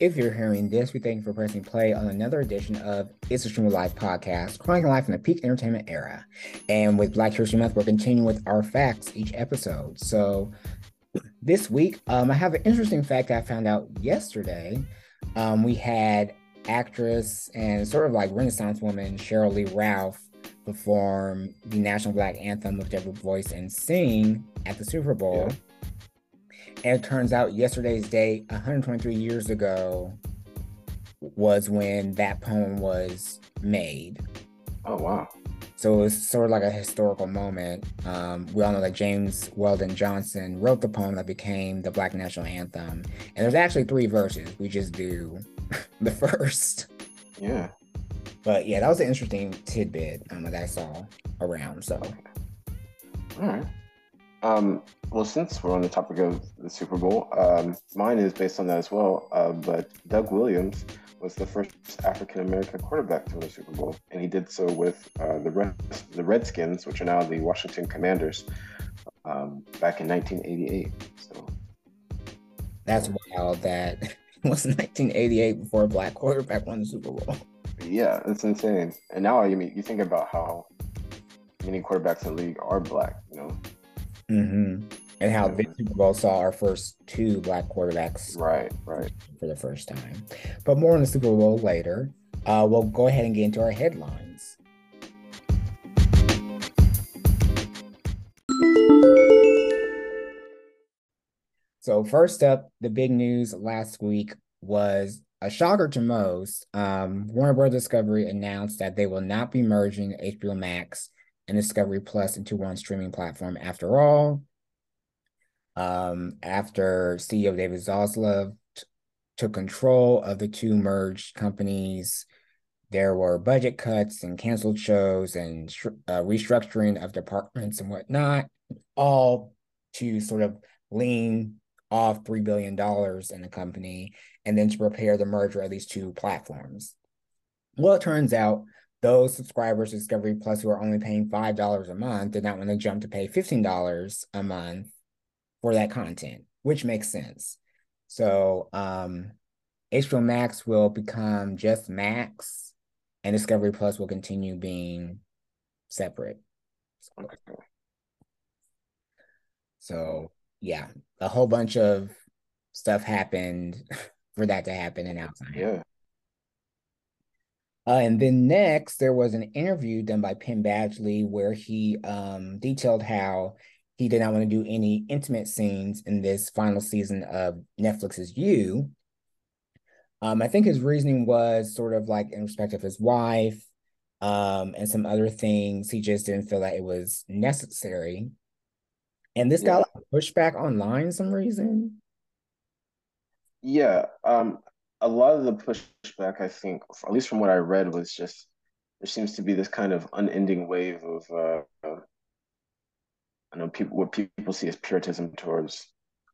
If you're hearing this, we thank you for pressing play on another edition of It's a Stream of Life podcast, chronicling life in the peak entertainment era. And with Black History Month, we're continuing with our facts each episode. So this week, um, I have an interesting fact I found out yesterday. Um, we had actress and sort of like Renaissance woman Sheryl Lee Ralph perform the national black anthem with every voice and sing at the Super Bowl. Yeah. And it turns out yesterday's date, 123 years ago, was when that poem was made. Oh, wow. So it was sort of like a historical moment. Um, we all know that James Weldon Johnson wrote the poem that became the Black National Anthem. And there's actually three verses. We just do the first. Yeah. But yeah, that was an interesting tidbit um, that I saw around. So. All right. Um, well, since we're on the topic of the Super Bowl, um, mine is based on that as well. Uh, but Doug Williams was the first African American quarterback to win a Super Bowl, and he did so with uh, the Red, the Redskins, which are now the Washington Commanders, um, back in 1988. So that's wild. That was 1988 before a black quarterback won the Super Bowl. Yeah, it's insane. And now you mean you think about how many quarterbacks in the league are black, you know. Mm-hmm. And how the Super Bowl saw our first two black quarterbacks, right, right, for the first time. But more on the Super Bowl later. Uh, we'll go ahead and get into our headlines. So first up, the big news last week was a shocker to most. Um, Warner Bros. Discovery announced that they will not be merging HBO Max and Discovery Plus into one streaming platform after all. Um, after CEO David Zaslav t- took control of the two merged companies, there were budget cuts and canceled shows and uh, restructuring of departments and whatnot, all to sort of lean off $3 billion in the company and then to prepare the merger of these two platforms. Well, it turns out those subscribers to Discovery Plus who are only paying $5 a month did not want to jump to pay $15 a month for that content, which makes sense. So um, HBO Max will become just Max, and Discovery Plus will continue being separate. So yeah, a whole bunch of stuff happened for that to happen in outside. Yeah. Uh, and then next, there was an interview done by Penn Badgley where he um, detailed how he did not want to do any intimate scenes in this final season of Netflix's You. Um, I think his reasoning was sort of like in respect of his wife um, and some other things. He just didn't feel that it was necessary. And this yeah. got like pushback online some reason. Yeah. Um, a lot of the pushback, I think, at least from what I read, was just there seems to be this kind of unending wave of, uh, I know people what people see as puritanism towards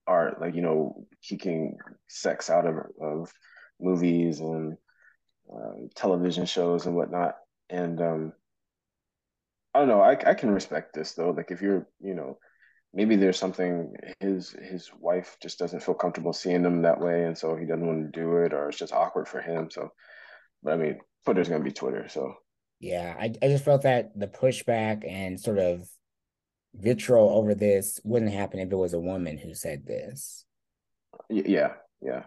art, like you know, keeping sex out of of movies and uh, television shows and whatnot. And um, I don't know. I I can respect this though. Like if you're, you know, maybe there's something his his wife just doesn't feel comfortable seeing him that way, and so he doesn't want to do it, or it's just awkward for him. So, but I mean, Twitter's gonna be Twitter, so. Yeah, I, I just felt that the pushback and sort of vitriol over this wouldn't happen if it was a woman who said this. Yeah, yeah.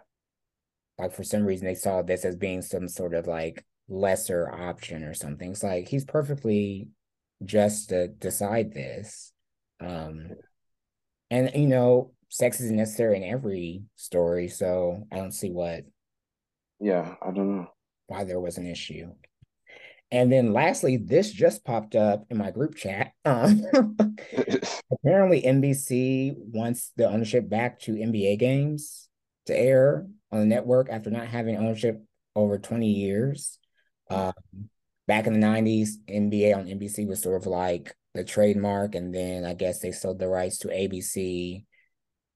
Like for some reason they saw this as being some sort of like lesser option or something. It's like he's perfectly just to decide this. Um and you know, sex is necessary in every story, so I don't see what Yeah, I don't know. Why there was an issue. And then lastly, this just popped up in my group chat. Um, apparently, NBC wants the ownership back to NBA games to air on the network after not having ownership over 20 years. Um, back in the 90s, NBA on NBC was sort of like the trademark, and then I guess they sold the rights to ABC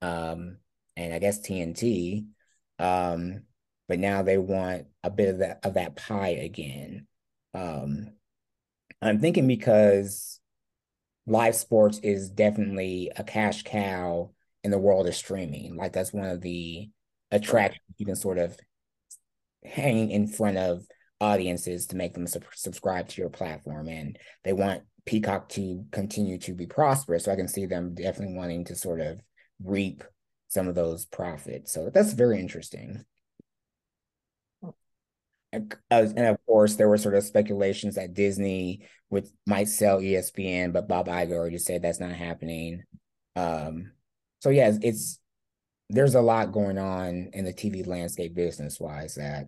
um, and I guess TNT. Um, but now they want a bit of that of that pie again. Um, I'm thinking because live sports is definitely a cash cow in the world of streaming. Like that's one of the attractions you can sort of hang in front of audiences to make them sub- subscribe to your platform and they want peacock to continue to be prosperous so i can see them definitely wanting to sort of reap some of those profits so that's very interesting and, and of course there were sort of speculations that disney would might sell espn but bob Iger already said that's not happening um so yeah it's, it's there's a lot going on in the tv landscape business wise that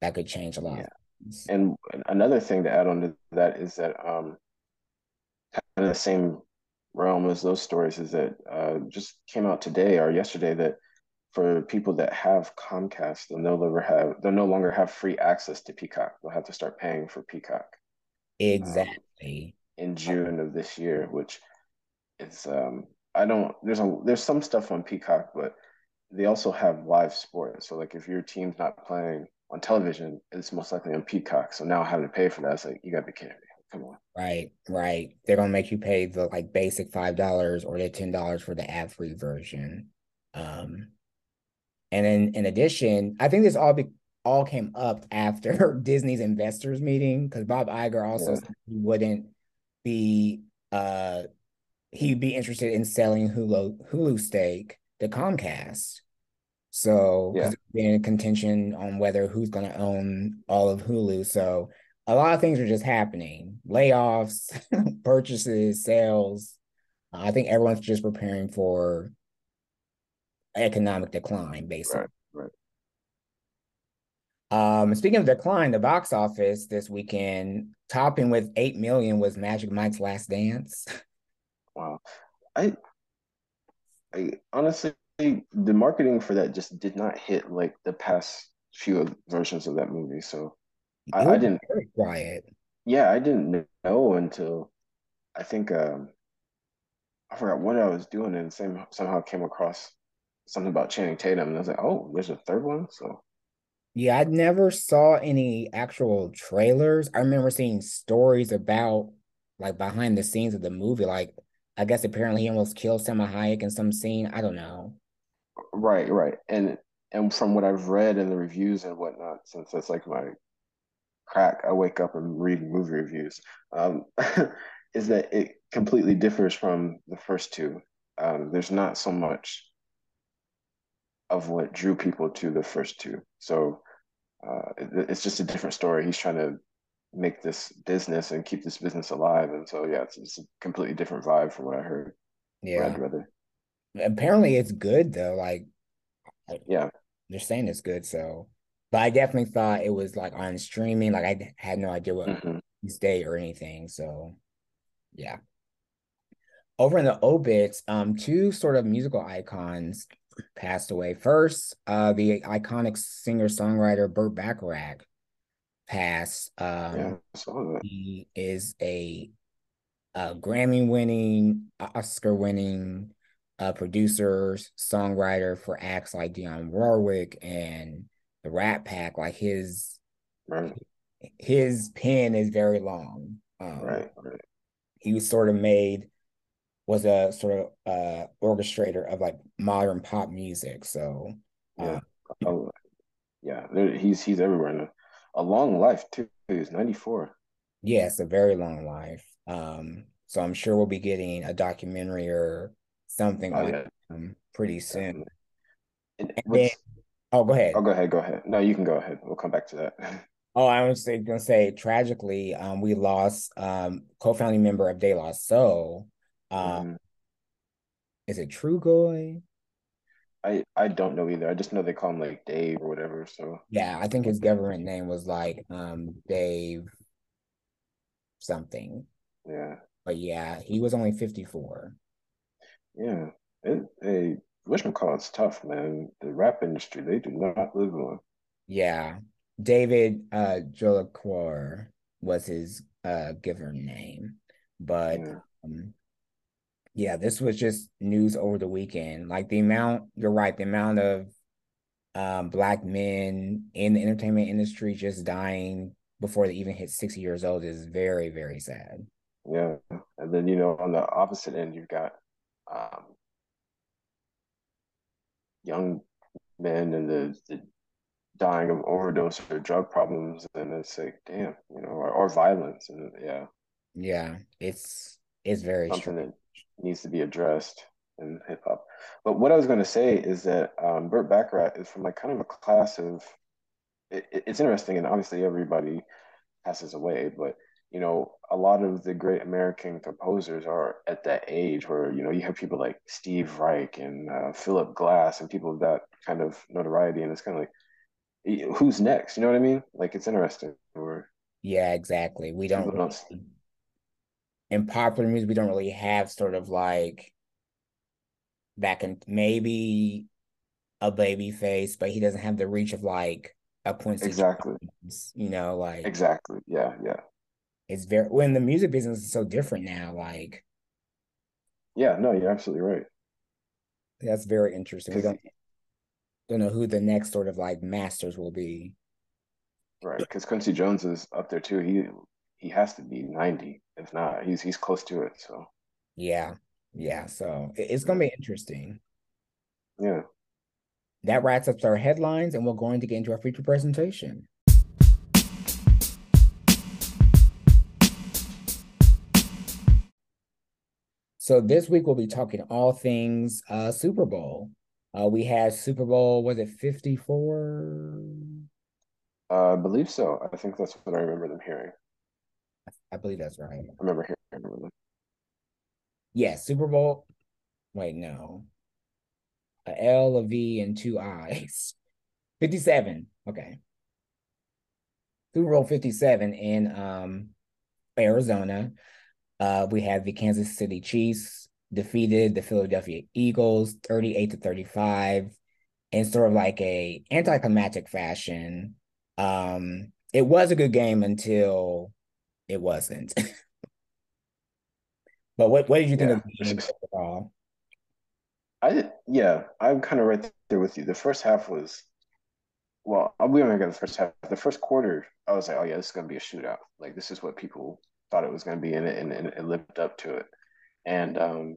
that could change a lot. Yeah. And another thing to add on to that is that um, kind of the same realm as those stories is that uh, just came out today or yesterday that for people that have Comcast, they'll no longer have they'll no longer have free access to Peacock. They'll have to start paying for Peacock. Exactly. Um, in June of this year, which is um I don't there's a there's some stuff on Peacock, but they also have live sports. So like if your team's not playing on television, it's most likely on Peacock. So now having to pay for that, it's like you gotta be kidding me. Come on. Right, right. They're gonna make you pay the like basic five dollars or the ten dollars for the ad free version. Um, and then in addition, I think this all be all came up after Disney's investors meeting because Bob Iger also yeah. said he wouldn't be uh he'd be interested in selling Hulu Hulu stake to Comcast. So yeah. being contention on whether who's going to own all of Hulu. So a lot of things are just happening: layoffs, purchases, sales. I think everyone's just preparing for economic decline, basically. Right, right. Um, speaking of decline, the box office this weekend, topping with eight million, was Magic Mike's Last Dance. Wow, I, I honestly the marketing for that just did not hit like the past few versions of that movie. So I, I, didn't very quiet. Yeah, I didn't know until I think um, I forgot what I was doing and same somehow came across something about Channing Tatum and I was like, oh, there's a third one. So yeah, I never saw any actual trailers. I remember seeing stories about like behind the scenes of the movie. Like I guess apparently he almost killed Salma Hayek in some scene. I don't know. Right, right. And and from what I've read in the reviews and whatnot, since that's like my crack, I wake up and read movie reviews. Um, is that it completely differs from the first two. Um, there's not so much of what drew people to the first two. So uh, it, it's just a different story. He's trying to make this business and keep this business alive, and so yeah, it's, it's a completely different vibe from what I heard. Yeah, read, rather. Apparently, it's good though. Like, yeah, they're saying it's good. So, but I definitely thought it was like on streaming. Like, I had no idea what mm-hmm. day or anything. So, yeah. Over in the obits, um, two sort of musical icons passed away. First, uh, the iconic singer songwriter Burt Bacharach passed. Um, yeah, he is a, a Grammy winning, Oscar winning a producer, songwriter for acts like Dionne Warwick and the Rat Pack. Like his right. his pen is very long. Um, right, right. He was sort of made was a sort of uh orchestrator of like modern pop music. So yeah, uh, oh, yeah, he's he's everywhere. A, a long life too. He's ninety four. Yes, yeah, a very long life. Um, so I'm sure we'll be getting a documentary or something oh, yeah. um, pretty soon. And then, oh, go ahead. Oh, go ahead. Go ahead. No, you can go ahead. We'll come back to that. Oh, I was going to say, tragically, um, we lost um, co-founding member of De La Soul. Um, mm-hmm. Is it Trugoy? I I don't know either. I just know they call him like Dave or whatever. So yeah, I think his government name was like um Dave something. Yeah. But yeah, he was only fifty four. Yeah, it, hey, call it's tough, man. The rap industry, they do not live on. Yeah, David uh, Jolicoeur was his uh, giver name, but yeah. Um, yeah, this was just news over the weekend. Like the amount, you're right, the amount of um, black men in the entertainment industry just dying before they even hit 60 years old is very, very sad. Yeah. And then, you know, on the opposite end, you've got um, young men and the, the dying of overdose or drug problems, and it's like, damn, you know, or, or violence, and yeah, yeah, it's it's very something strange. that needs to be addressed in hip hop. But what I was going to say is that um, Burt Bacharach is from like kind of a class of. It, it's interesting, and obviously everybody passes away, but you know, a lot of the great American composers are at that age where, you know, you have people like Steve Reich and uh, Philip Glass and people of that kind of notoriety. And it's kind of like, who's next? You know what I mean? Like, it's interesting. Or Yeah, exactly. We don't, really, don't... in popular music, we don't really have sort of like that can maybe a Babyface, but he doesn't have the reach of like a Quincy. Exactly. Jones, you know, like exactly. Yeah, yeah it's very when the music business is so different now. Like, yeah, no, you're absolutely right. That's very interesting. We don't don't know who the next sort of like masters will be. Right, because Quincy Jones is up there too. He he has to be ninety, if not, he's he's close to it. So yeah, yeah. So it's gonna be interesting. Yeah. That wraps up our headlines, and we're going to get into our feature presentation. So this week we'll be talking all things uh, Super Bowl. Uh, we had Super Bowl, was it 54? Uh, I believe so. I think that's what I remember them hearing. I believe that's right. I remember hearing them. Yeah, Super Bowl. Wait, no. A L, a V, and two I's. 57. Okay. Super Bowl 57 in um, Arizona. Uh, we have the Kansas City Chiefs defeated the Philadelphia Eagles 38 to 35 in sort of like a anticlimactic fashion. Um, it was a good game until it wasn't. but what, what did you think yeah. of the game overall? I yeah, I'm kind of right there with you. The first half was well, we only got the first half. The first quarter, I was like, oh yeah, this is gonna be a shootout. Like this is what people thought it was going to be in it, and, and, it lived up to it. And um,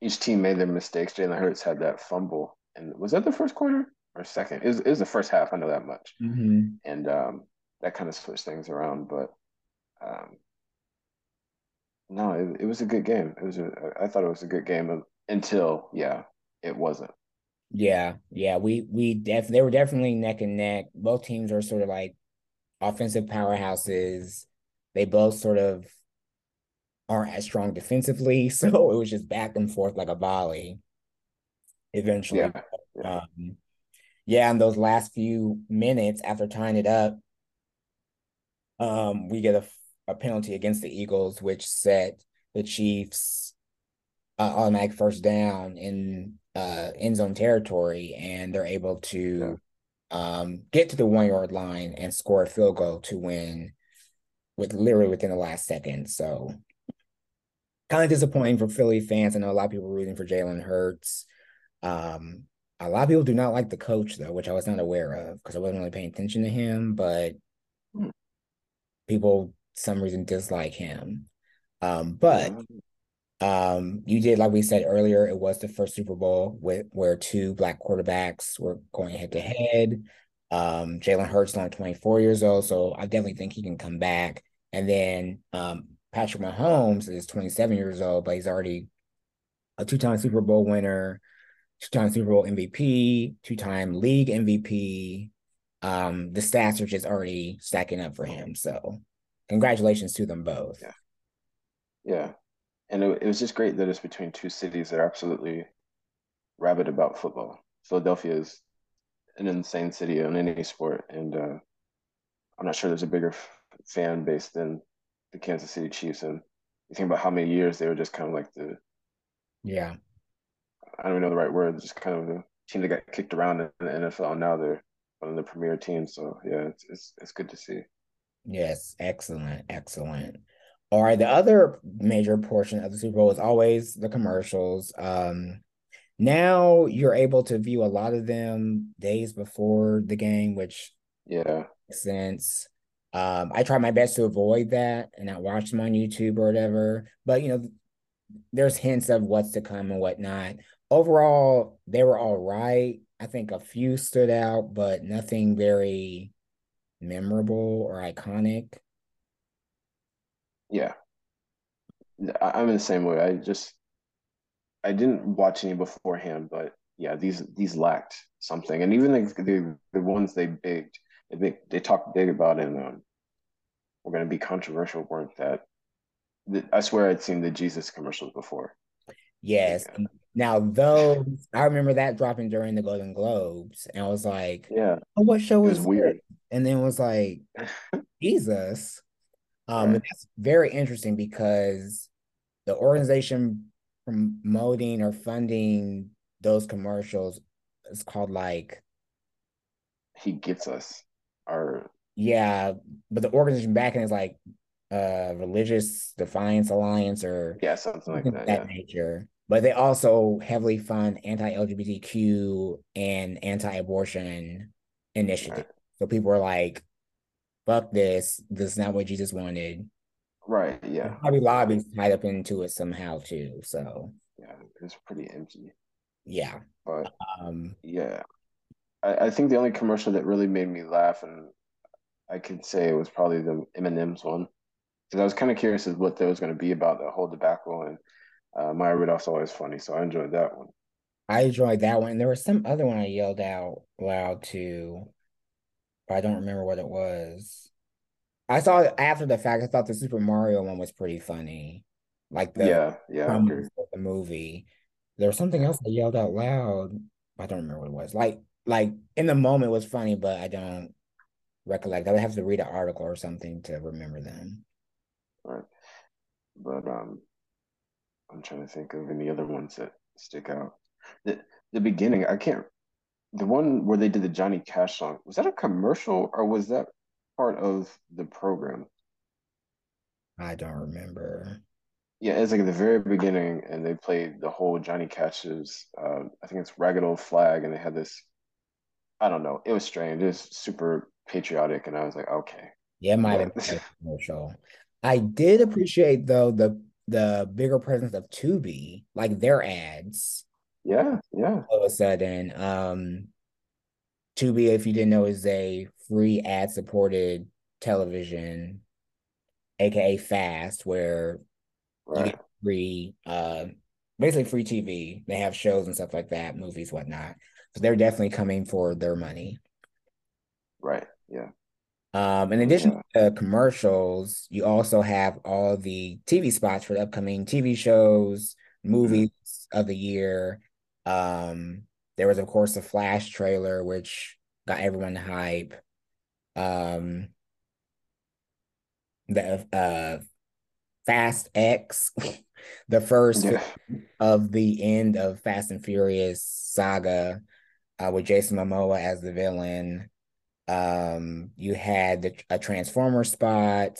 each team made their mistakes. Jalen Hurts had that fumble, and was that the first quarter or second? It was, it was the first half. I know that much, mm-hmm. and um, that kind of switched things around. But um, no, it, it was a good game. It was a, I thought it was a good game until yeah, it wasn't. Yeah, yeah, we we def they were definitely neck and neck. Both teams are sort of like offensive powerhouses. They both sort of aren't as strong defensively, so it was just back and forth like a volley. Eventually, yeah. Um, yeah in those last few minutes after tying it up, um, we get a, a penalty against the Eagles, which set the Chiefs uh, automatic first down in uh, end zone territory, and they're able to yeah. um, get to the one yard line and score a field goal to win with literally within the last second. So kind of disappointing for Philly fans. I know a lot of people rooting for Jalen Hurts. Um, a lot of people do not like the coach though, which I was not aware of because I wasn't really paying attention to him, but hmm. people some reason dislike him. Um, but um, you did, like we said earlier, it was the first Super Bowl with where two black quarterbacks were going head to head. Um, Jalen Hurts only 24 years old, so I definitely think he can come back. And then um, Patrick Mahomes is 27 years old, but he's already a two-time Super Bowl winner, two-time Super Bowl MVP, two-time league MVP. Um, the stats are just already stacking up for him. So congratulations to them both. Yeah. Yeah. And it, it was just great that it's between two cities that are absolutely rabid about football. Philadelphia is an insane city on any sport, and uh, I'm not sure there's a bigger fan base than the Kansas City Chiefs. And you think about how many years they were just kind of like the yeah, I don't even know the right word, just kind of the team that got kicked around in the NFL. And now they're one of the premier teams. So yeah, it's it's it's good to see. Yes, excellent, excellent. All right, the other major portion of the Super Bowl is always the commercials. Um, now you're able to view a lot of them days before the game, which yeah makes sense. Um, I try my best to avoid that and not watch them on YouTube or whatever. But you know, there's hints of what's to come and whatnot. Overall, they were all right. I think a few stood out, but nothing very memorable or iconic. Yeah, I'm in the same way. I just I didn't watch any beforehand, but yeah, these these lacked something, and even the the, the ones they bigged, they they talked big about it. and um, were going to be controversial weren't that. I swear I'd seen the Jesus commercials before. Yes. Yeah. Now those I remember that dropping during the Golden Globes, and I was like, "Yeah, oh, what show is weird?" And then it was like, "Jesus." Um, right. that's very interesting because the organization promoting or funding those commercials is called like he gets us our yeah but the organization backing is like uh religious defiance alliance or yeah something like that, that yeah. nature but they also heavily fund anti-lgbtq and anti-abortion initiatives right. so people are like fuck this this is not what jesus wanted Right. Yeah. Probably lobbies tied up into it somehow too. So yeah, it's pretty empty. Yeah. But um yeah. I, I think the only commercial that really made me laugh and I could say it was probably the M&M's one. Because I was kind of curious as what that was going to be about the whole debacle and uh, Maya Rudolph's always funny, so I enjoyed that one. I enjoyed that one. There was some other one I yelled out loud to, but I don't remember what it was. I saw after the fact. I thought the Super Mario one was pretty funny, like the yeah, yeah, the movie. There was something else I yelled out loud. I don't remember what it was. Like, like in the moment was funny, but I don't recollect. I would have to read an article or something to remember them. Right, but um, I'm trying to think of any other ones that stick out. The the beginning, I can't. The one where they did the Johnny Cash song was that a commercial or was that part of the program? I don't remember. Yeah, it's like at the very beginning, and they played the whole Johnny Cash's. Uh, I think it's Ragged Old Flag, and they had this. I don't know. It was strange. It was super patriotic, and I was like, okay. Yeah, it might have been commercial. I did appreciate though the the bigger presence of Tubi, like their ads. Yeah, yeah. All of a sudden, um, Tubi, if you didn't know, is a free ad supported television, aka fast, where right. you get free uh basically free TV. They have shows and stuff like that, movies, whatnot. So they're definitely coming for their money. Right. Yeah. Um, in addition yeah. to commercials, you also have all the TV spots for the upcoming TV shows, movies mm-hmm. of the year. Um, there was, of course, the Flash trailer, which got everyone hype. Um, the uh, Fast X, the first yeah. of the end of Fast and Furious saga, uh, with Jason Momoa as the villain. Um, you had the, a Transformer spot,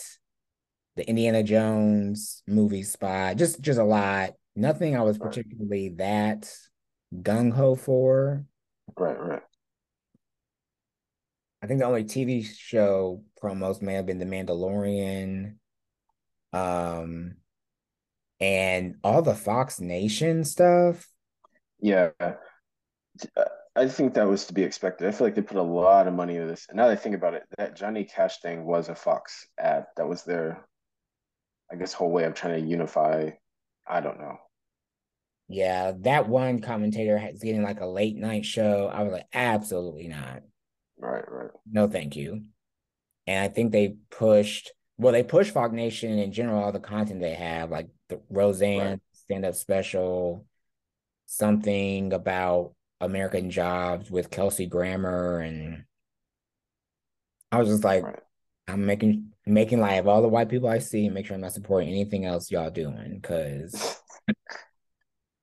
the Indiana Jones movie spot, just just a lot. Nothing I was particularly that gung ho for. Right, right. I think the only TV show promos may have been The Mandalorian. Um, and all the Fox Nation stuff. Yeah. I think that was to be expected. I feel like they put a lot of money into this. And now that I think about it, that Johnny Cash thing was a Fox ad. That was their, I guess, whole way of trying to unify. I don't know. Yeah, that one commentator is getting like a late night show. I was like, absolutely not. Right, right. No, thank you. And I think they pushed, well, they pushed Fox Nation in general, all the content they have, like the Roseanne right. stand up special, something about American jobs with Kelsey Grammer. And I was just like, right. I'm making making live all the white people I see and make sure I'm not supporting anything else y'all doing because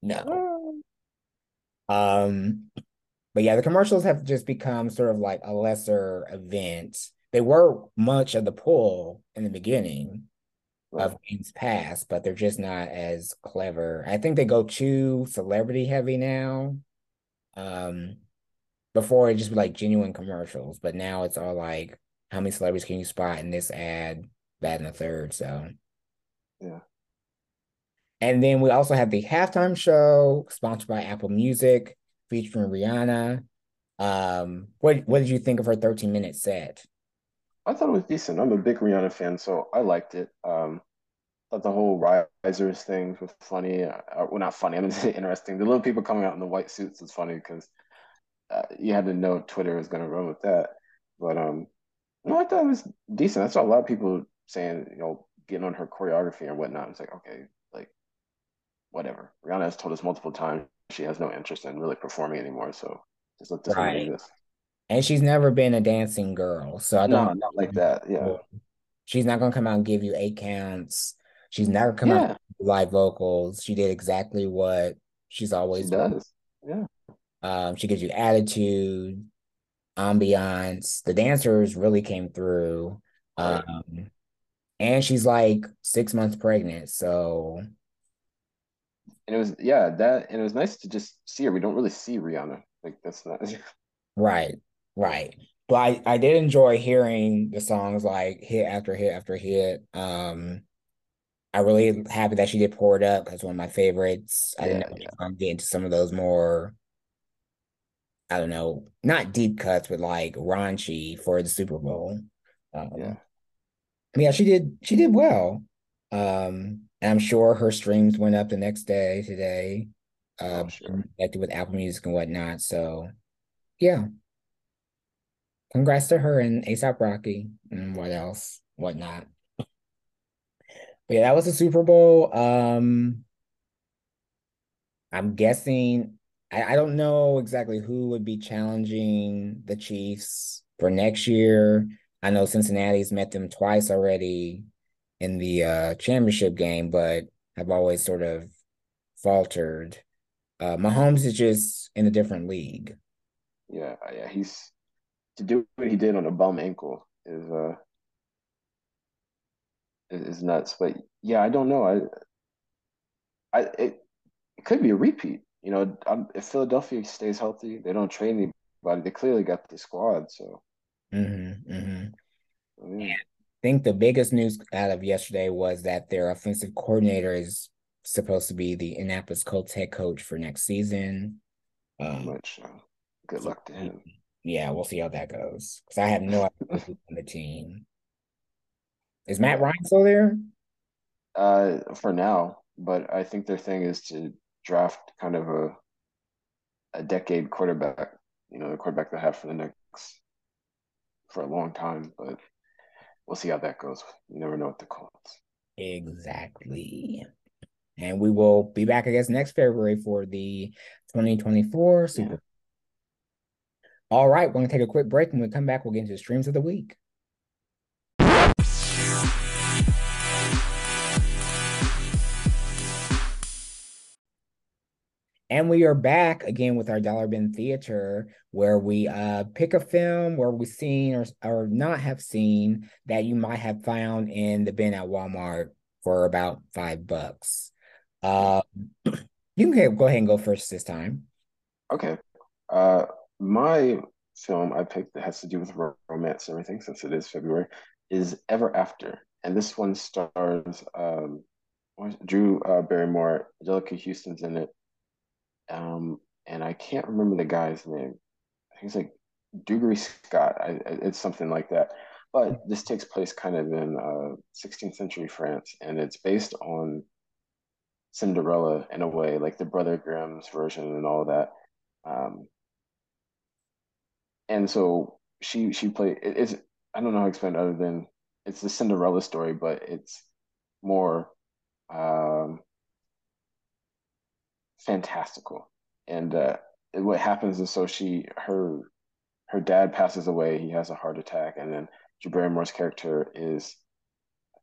no. Um, but yeah, the commercials have just become sort of like a lesser event. They were much of the pull in the beginning right. of games past, but they're just not as clever. I think they go too celebrity heavy now. Um, before it just be like genuine commercials, but now it's all like how many celebrities can you spot in this ad, that, and the third. So yeah. And then we also have the halftime show sponsored by Apple Music featuring Rihanna. Um, what what did you think of her 13 minute set? I thought it was decent. I'm a big Rihanna fan, so I liked it. Um, the whole risers thing was funny. Uh, well, not funny. I mean, interesting. The little people coming out in the white suits is funny because uh, you had to know Twitter was going to run with that. But um, no, I thought it was decent. I saw a lot of people saying, you know, getting on her choreography and whatnot. It's like, okay, like whatever. Rihanna has told us multiple times she has no interest in really performing anymore. So just let this right. And she's never been a dancing girl. So I don't no, not like that. Yeah. She's not gonna come out and give you eight counts. She's never come yeah. out live vocals. She did exactly what she's always she does. Yeah. Um, she gives you attitude, ambiance. The dancers really came through. Um, and she's like six months pregnant, so and it was yeah that and it was nice to just see her. We don't really see Rihanna like that's not right, right. But I I did enjoy hearing the songs like hit after hit after hit. Um, I really happy that she did pour it up because one of my favorites. I didn't know. I'm getting into some of those more. I don't know, not deep cuts, but like raunchy for the Super Bowl. Um, yeah, yeah, she did. She did well. Um, and I'm sure her streams went up the next day today. Uh, oh, sure. connected with Apple Music and whatnot. So, yeah. Congrats to her and ASAP Rocky and what else, whatnot. But yeah, that was the Super Bowl. Um, I'm guessing I, I don't know exactly who would be challenging the Chiefs for next year. I know Cincinnati's met them twice already in the uh, championship game, but have always sort of faltered. Uh, Mahomes is just in a different league. Yeah, yeah, he's to do what he did on a bum ankle is uh is nuts. But yeah, I don't know. I, I it, it could be a repeat. You know, I'm, if Philadelphia stays healthy, they don't train anybody. They clearly got the squad. So. Mm-hmm, mm-hmm. yeah. I think the biggest news out of yesterday was that their offensive coordinator is supposed to be the Indianapolis Colts head coach for next season. Um, much. Uh, good luck to him. Yeah, we'll see how that goes. Because I have no idea who's on the team. Is Matt Ryan still there? Uh, for now, but I think their thing is to draft kind of a a decade quarterback. You know, the quarterback they have for the next for a long time. But we'll see how that goes. You never know what the Colts. Exactly. And we will be back, I guess, next February for the 2024 Super. Yeah. All right, we're going to take a quick break. When we come back, we'll get into the streams of the week. And we are back again with our Dollar Bin Theater, where we uh, pick a film where we've seen or, or not have seen that you might have found in the bin at Walmart for about five bucks. Uh, you can go ahead and go first this time. Okay. Uh, my film I picked that has to do with romance and everything, since it is February, is Ever After. And this one stars um, Drew uh, Barrymore, Anjelica Huston's in it, um, and I can't remember the guy's name. He's like Dougray Scott. I, it's something like that. But this takes place kind of in uh, 16th century France, and it's based on Cinderella in a way, like the Brother Grimm's version and all that. Um, and so she she played. It, it's I don't know how to explain it other than it's the Cinderella story, but it's more um, fantastical. And uh, what happens is so she her her dad passes away. He has a heart attack, and then Drew Barrymore's character is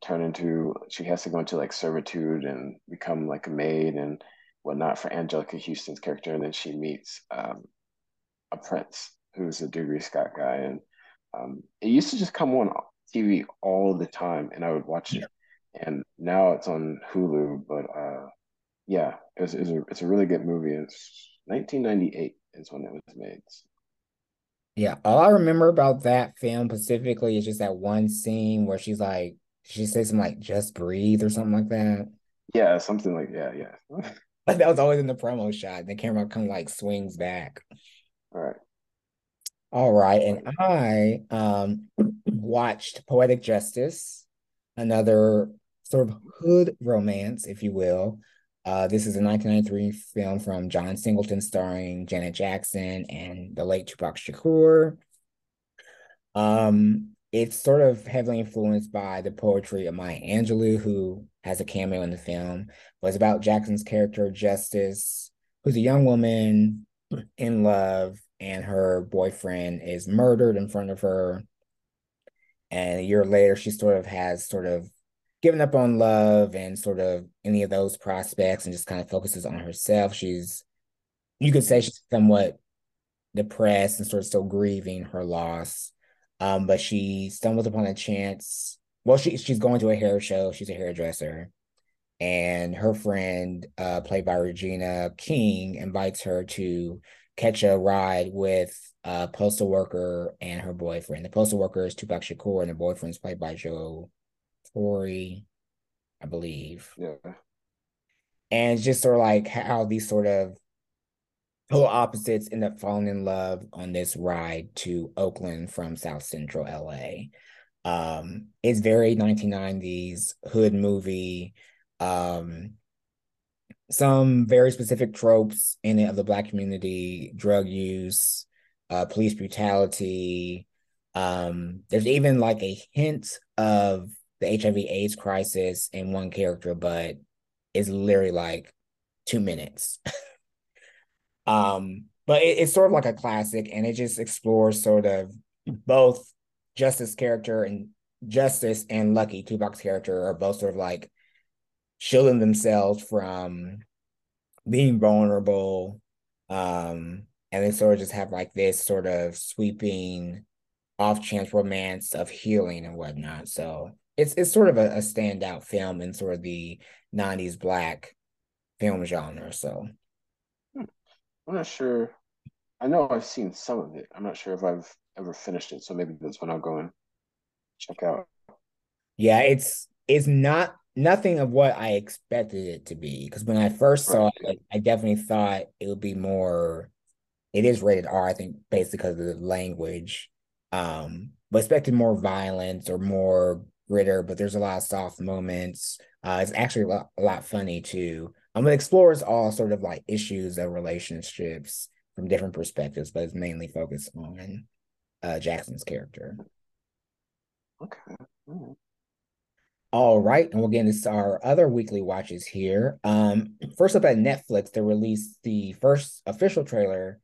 turned into she has to go into like servitude and become like a maid and whatnot for Anjelica Huston's character, and then she meets um, a prince who's a Dougray Scott guy, and um, it used to just come on TV all the time, and I would watch it. And now it's on Hulu, but uh, yeah, it's, it's, a, it's a really good movie. It's 1998 is when it was made. Yeah, all I remember about that film specifically is just that one scene where she's like, she says something like "just breathe" or something like that. Yeah, something like yeah, yeah. But that was always in the promo shot. The camera kind of like swings back. All right. All right, and I um watched Poetic Justice, another sort of hood romance, if you will. Uh, this is a 1993 film from John Singleton starring Janet Jackson and the late Tupac Shakur. Um, it's sort of heavily influenced by the poetry of Maya Angelou, who has a cameo in the film. But it's about Jackson's character, Justice, who's a young woman in love, and her boyfriend is murdered in front of her. And a year later, she sort of has sort of given up on love and sort of any of those prospects and just kind of focuses on herself. She's, you could say she's somewhat depressed and sort of still grieving her loss. Um, but she stumbles upon a chance. Well, she she's going to a hair show. She's a hairdresser, and her friend, uh, played by Regina King, invites her to catch a ride with a postal worker and her boyfriend. The postal worker is Tupac Shakur, and the boyfriend is played by Joe Torry, I believe. Yeah. And it's just sort of like how these sort of polar opposites end up falling in love on this ride to Oakland from South Central LA. Um, it's very 1990s hood movie. Um, some very specific tropes in it of the black community, drug use, uh, police brutality. Um, there's even like a hint of the HIV AIDS crisis in one character, but it's literally like two minutes. um, but it, it's sort of like a classic and it just explores sort of both Justice character and Justice and Lucky, Tupac's character, are both sort of like shielding themselves from being vulnerable. Um, and they sort of just have like this sort of sweeping off chance romance of healing and whatnot. So it's it's sort of a, a standout film in sort of the 90s black film genre. So hmm. I'm not sure. I know I've seen some of it. I'm not sure if I've ever finished it, so maybe that's when I'll go and check out. Yeah, it's it's not nothing of what I expected it to be. Because when I first saw it, I definitely thought it would be more. It is rated R, I think, basically because of the language. Um, but expected more violence or more gritter. But there's a lot of soft moments. Uh, it's actually a lot, a lot funny too. Um, it explores all sort of like issues of relationships from different perspectives, but it's mainly focused on uh, Jackson's character. Okay. Mm-hmm. All right, and we'll get into our other weekly watches here. Um, first up at Netflix, they released the first official trailer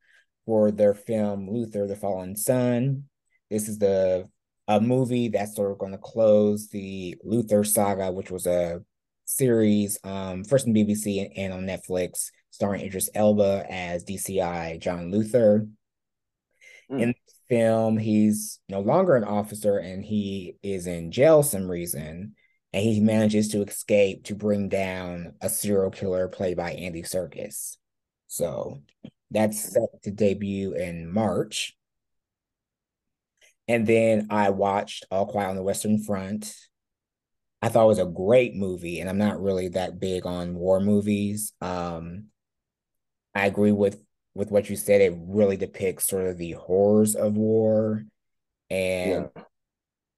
for their film Luther: The Fallen Son. This is the a movie that's sort of going to close the Luther saga, which was a series um, first on BBC and, and on Netflix, starring Idris Elba as DCI John Luther. Mm. In the film, he's no longer an officer and he is in jail some reason and he manages to escape to bring down a serial killer played by Andy Serkis. So that's set to debut in March. And then I watched All Quiet on the Western Front. I thought it was a great movie, and I'm not really that big on war movies. Um, I agree with with what you said. It really depicts sort of the horrors of war and yeah.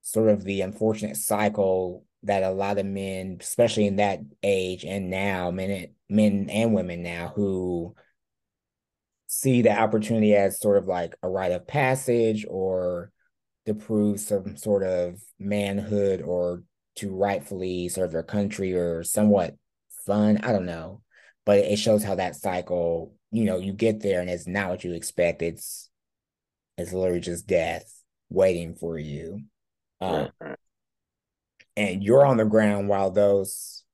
sort of the unfortunate cycle that a lot of men, especially in that age and now, men men and women now who see the opportunity as sort of like a rite of passage or to prove some sort of manhood or to rightfully serve their country or somewhat fun. I don't know. But it shows how that cycle, you know, you get there and it's not what you expect. It's it's literally just death waiting for you. Um, and you're on the ground while those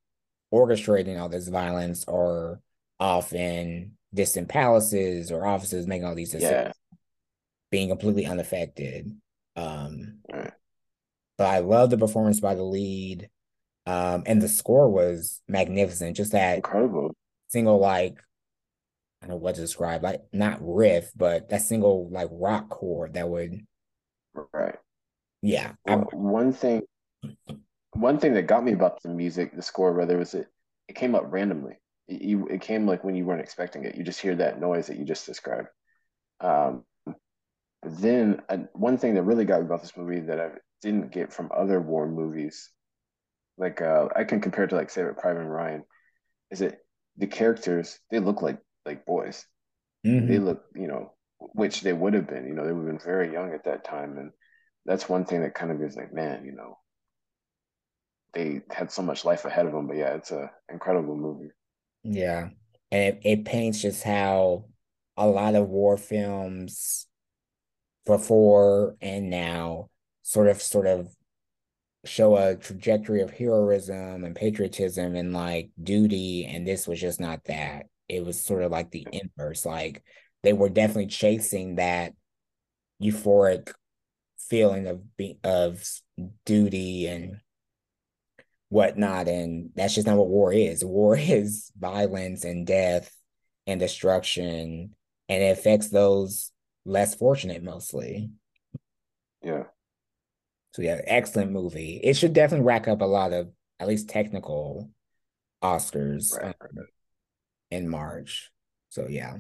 orchestrating all this violence are off in distant palaces or offices making all these decisions, yeah. being completely unaffected. Um, right. But I love the performance by the lead. Um, and the score was magnificent. Just that incredible single, like, I don't know what to describe, like, not riff, but that single, like, rock chord that would. Right. Yeah. Well, one thing one thing that got me about the music, the score rather, was it it came up randomly. It, you, it came like when you weren't expecting it. You just hear that noise that you just described. Um, then I, one thing that really got me about this movie that I didn't get from other war movies, like uh, I can compare it to like Saving Private Ryan, is that the characters they look like like boys. Mm-hmm. They look, you know, which they would have been. You know, they would have been very young at that time, and that's one thing that kind of is like, man, you know, they had so much life ahead of them. But yeah, it's a incredible movie. Yeah, and it, it paints just how a lot of war films before and now sort of sort of show a trajectory of heroism and patriotism and like duty and this was just not that. It was sort of like the inverse like they were definitely chasing that euphoric feeling of be- of duty and whatnot and that's just not what war is. War is violence and death and destruction and it affects those less fortunate mostly. Yeah. So yeah, excellent movie. It should definitely rack up a lot of at least technical Oscars right. um, in March. So yeah.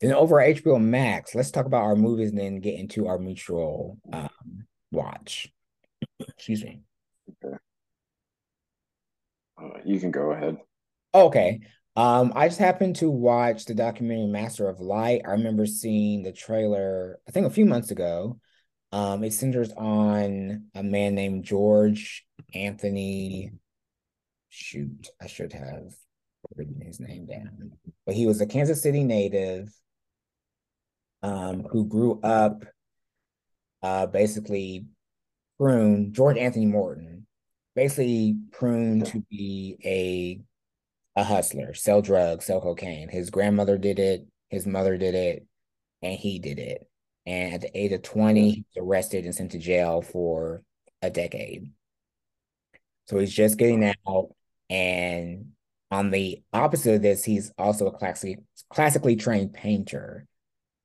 Then over at HBO Max, let's talk about our movies and then get into our mutual um, watch. Excuse me. Okay. Uh, you can go ahead. Okay. Um, I just happened to watch the documentary Master of Light. I remember seeing the trailer, I think a few months ago. Um, it centers on a man named George Anthony. Shoot, I should have written his name down. But he was a Kansas City native um, who grew up uh, basically pruned, George Anthony Morton, basically pruned to be a a hustler, sell drugs, sell cocaine. His grandmother did it, his mother did it, and he did it. And at the age of 20, he was arrested and sent to jail for a decade. So he's just getting out. And on the opposite of this, he's also a classically classically trained painter.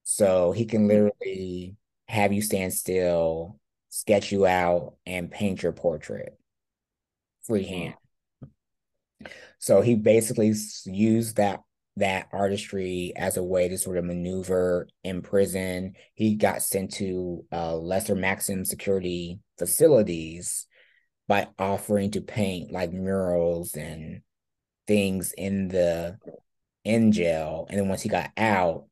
So he can hmm. literally have you stand still, sketch you out, and paint your portrait freehand. So he basically used that that artistry as a way to sort of maneuver in prison. He got sent to uh, lesser maximum security facilities by offering to paint like murals and things in the in jail. And then once he got out,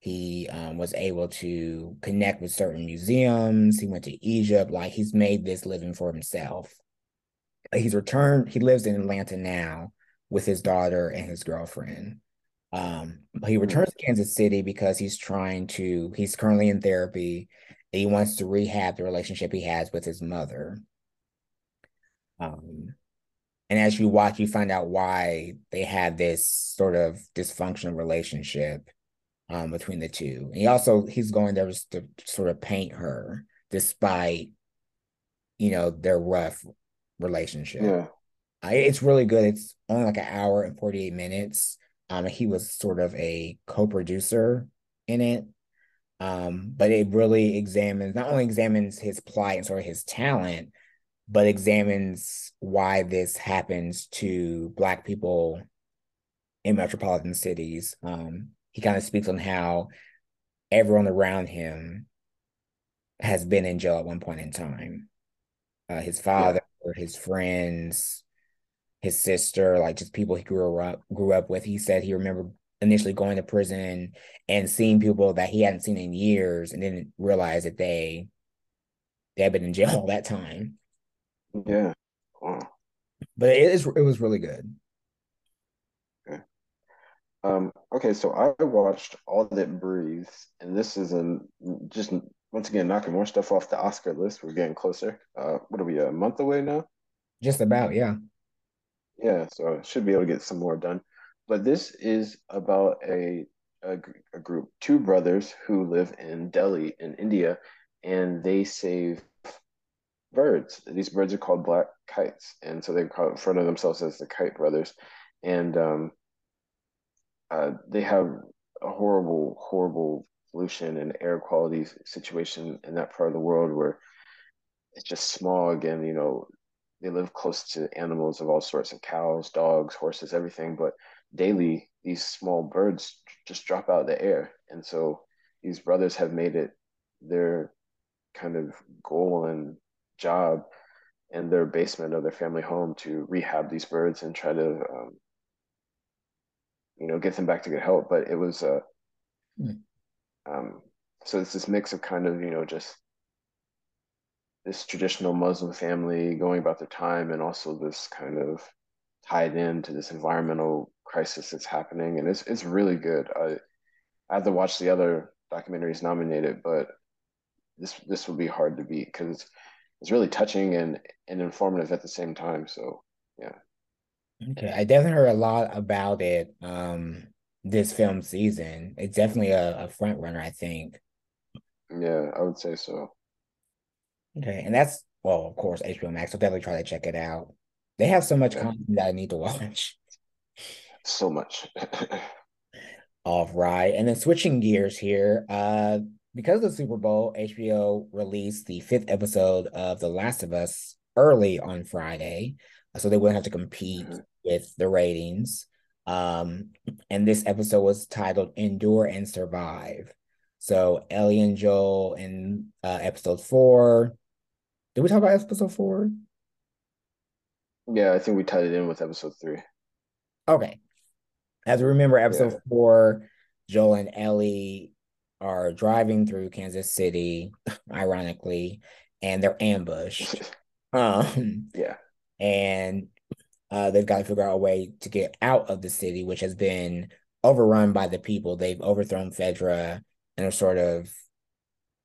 he um, was able to connect with certain museums. He went to Egypt. Like he's made this living for himself. He's returned. He lives in Atlanta now with his daughter and his girlfriend. Um, he hmm. returns to Kansas City because he's trying to, he's currently in therapy. he wants to rehab the relationship he has with his mother. Um, and as you watch, you find out why they had this sort of dysfunctional relationship um, between the two. And he also he's going there just to sort of paint her, despite you know their rough relationship. Yeah. Uh, it's really good. It's only like an hour and 48 minutes. Um, he was sort of a co-producer in it. Um, but it really examines not only examines his plight and sort of his talent, but examines why this happens to black people in metropolitan cities. Um, he kind of speaks on how everyone around him has been in jail at one point in time. Uh, his father, yeah. his friends, his sister, like just people he grew up grew up with. He said he remembered initially going to prison and seeing people that he hadn't seen in years and didn't realize that they they had been in jail all that time. Yeah. Wow. But it is it was really good. Okay. Um, okay, so I watched All That Breathes, and this is a just once again knocking more stuff off the Oscar list. We're getting closer. Uh, what are we a month away now? Just about, yeah. Yeah, so I should be able to get some more done. But this is about a, a, a group, two brothers who live in Delhi in India, and they save birds. These birds are called black kites, and so they call in front of themselves as the Kite Brothers, and um, uh, they have a horrible, horrible pollution and air quality situation in that part of the world where it's just smog and you know they live close to animals of all sorts of cows, dogs, horses, everything. But daily, these small birds just drop out of the air. And so these brothers have made it their kind of goal and job in their basement of their family home to rehab these birds and try to um, you know get them back to good health but it was uh, mm. um, so it's this mix of kind of you know just this traditional muslim family going about their time and also this kind of tied into this environmental crisis that's happening and it's it's really good i i have to watch the other documentaries nominated but this this would be hard to beat because it's it's really touching and and informative at the same time. So yeah. Okay, I definitely heard a lot about it um this film season. It's definitely a, a front runner, I think. Yeah, I would say so. Okay, and that's well, of course, HBO Max. I'll definitely try to check it out. They have so much content that I need to watch. So much. All right, and then switching gears here. Uh, because of the Super Bowl, HBO released the fifth episode of The Last of Us early on Friday, so they wouldn't have to compete mm-hmm. with the ratings. Um, and this episode was titled "Endure and Survive." So Ellie and Joel in uh, episode four. Did we talk about episode four? Yeah, I think we tied it in with episode three. Okay. As we remember, episode yeah. four, Joel and Ellie are driving through Kansas City, ironically, and they're ambushed. um, yeah. And uh, they've got to figure out a way to get out of the city, which has been overrun by the people. They've overthrown Fedra and are sort of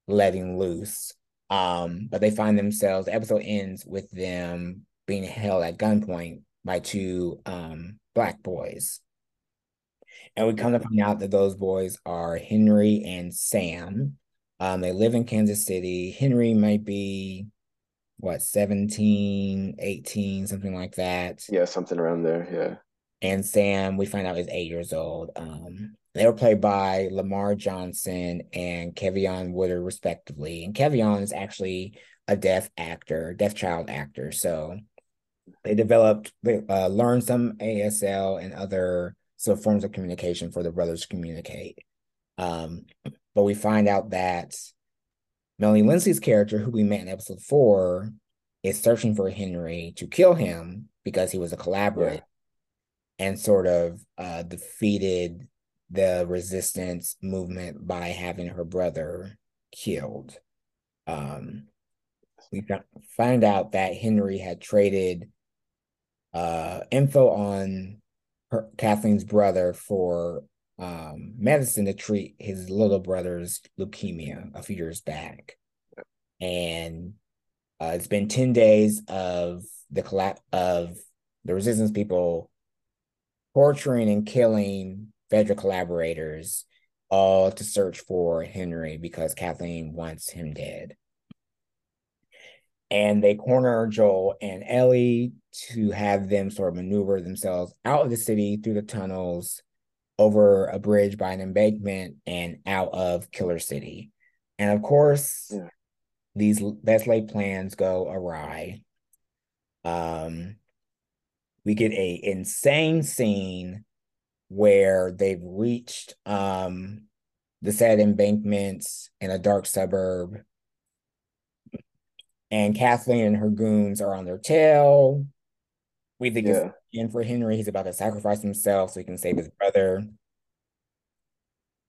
letting loose. Um, but they find themselves, the episode ends with them being held at gunpoint by two um, black boys. And we come to find out that those boys are Henry and Sam. Um, they live in Kansas City. Henry might be what 17, 18, something like that. Yeah, something around there. Yeah. And Sam, we find out is eight years old. Um, they were played by Lamar Johnson and Keivonn Woodard, respectively. And Keivonn is actually a deaf actor, deaf child actor. So they developed, they uh, learned some ASL and other so forms of communication for the brothers to communicate. Um, but we find out that Melanie Lynskey's character, who we met in episode four, is searching for Henry to kill him because he was a collaborator. And sort of uh, defeated the resistance movement by having her brother killed. Um, we find out that Henry had traded uh, info on her, Kathleen's brother for um, medicine to treat his little brother's leukemia a few years back. And uh, it's been 10 days of the collapse of the resistance people torturing and killing federal collaborators, all to search for Henry because Kathleen wants him dead and they corner Joel and Ellie to have them sort of maneuver themselves out of the city through the tunnels, over a bridge by an embankment, and out of Killer City. And of course, yeah. these best laid plans go awry. Um, we get a insane scene where they've reached um the sad embankments in a dark suburb and Kathleen and her goons are on their tail. We think yeah. it's in for Henry. He's about to sacrifice himself so he can save his brother.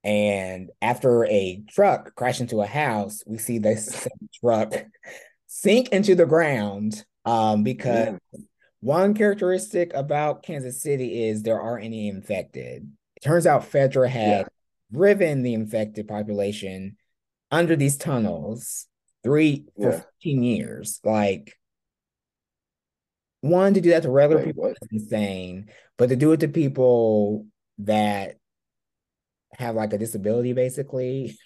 And after a truck crashed into a house, we see this truck sink into the ground um, because yeah. One characteristic about Kansas City is there aren't any infected. It turns out Fedra had yeah. driven the infected population under these tunnels three for yeah. 15 years. Like one to do that to regular Wait, people what? is insane, but to do it to people that have like a disability basically.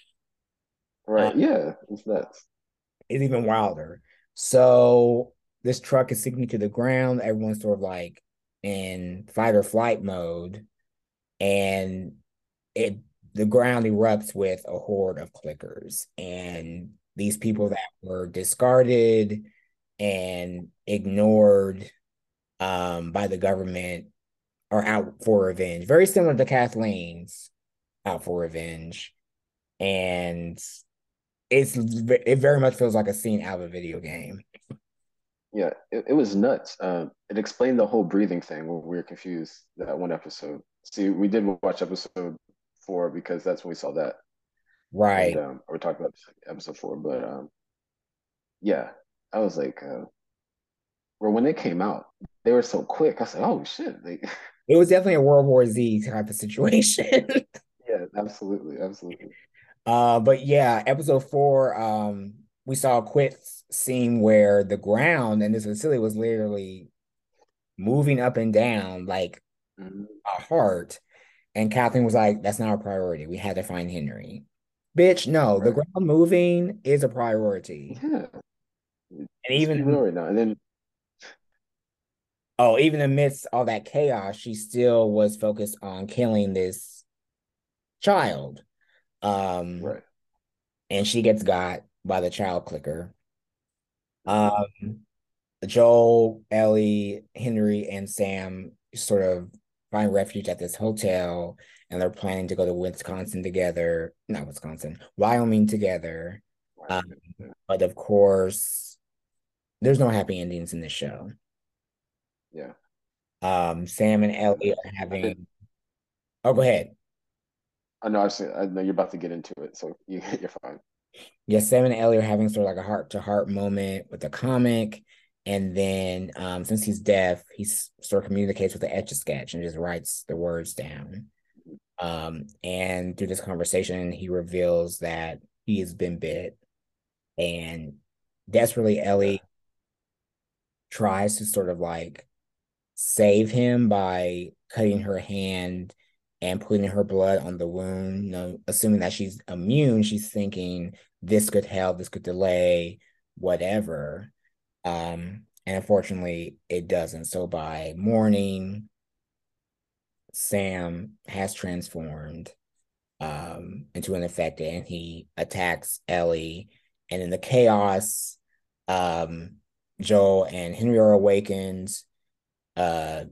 Right. Um, yeah. It's nuts. It's even wilder. So this truck is sinking to the ground. Everyone's sort of like in fight or flight mode. And it the ground erupts with a horde of clickers. And these people that were discarded and ignored um, by the government are out for revenge. Very similar to Kathleen's out for revenge. and it's it very much feels like a scene out of a video game. Yeah, it, it was nuts. Um, it explained the whole breathing thing where we were confused that one episode. See, we did watch episode four because that's when we saw that. Right. And, um, we talked about episode four, but um, yeah, I was like, uh, well, when they came out, they were so quick. I said, "Oh shit!" Like, it was definitely a World War Z type of situation. yeah, absolutely, absolutely. Uh, but yeah, episode four, um, we saw a quick scene where the ground in this facility was literally moving up and down like mm-hmm. a heart. And Kathleen was like, that's not a priority. We had to find Henry. Bitch, no, right. the ground moving is a priority. Yeah. And even right now. And then oh, even amidst all that chaos, she still was focused on killing this child. Um, right. And she gets got by the child clicker. Um, Joel, Ellie, Henry, and Sam sort of find refuge at this hotel, and they're planning to go to Wisconsin together. Not Wisconsin, Wyoming together. Um, but of course, there's no happy endings in this show. Yeah. Um, Sam and Ellie are having. Oh, go ahead. I know. I've seen. I know you're about to get into it, so you, you're fine. Yeah, Sam and Ellie are having sort of like a heart to heart moment with the comic, and then um, since he's deaf, he sort of communicates with the etch a sketch and just writes the words down. Um, and through this conversation, he reveals that he has been bit, and desperately Ellie tries to sort of like save him by cutting her hand and putting her blood on the wound, you know, assuming that she's immune, she's thinking this could help, this could delay, whatever. Um, and unfortunately, it doesn't. So by morning, Sam has transformed um, into an infected and he attacks Ellie. And in the chaos, um, Joel and Henry are awakened. Uh,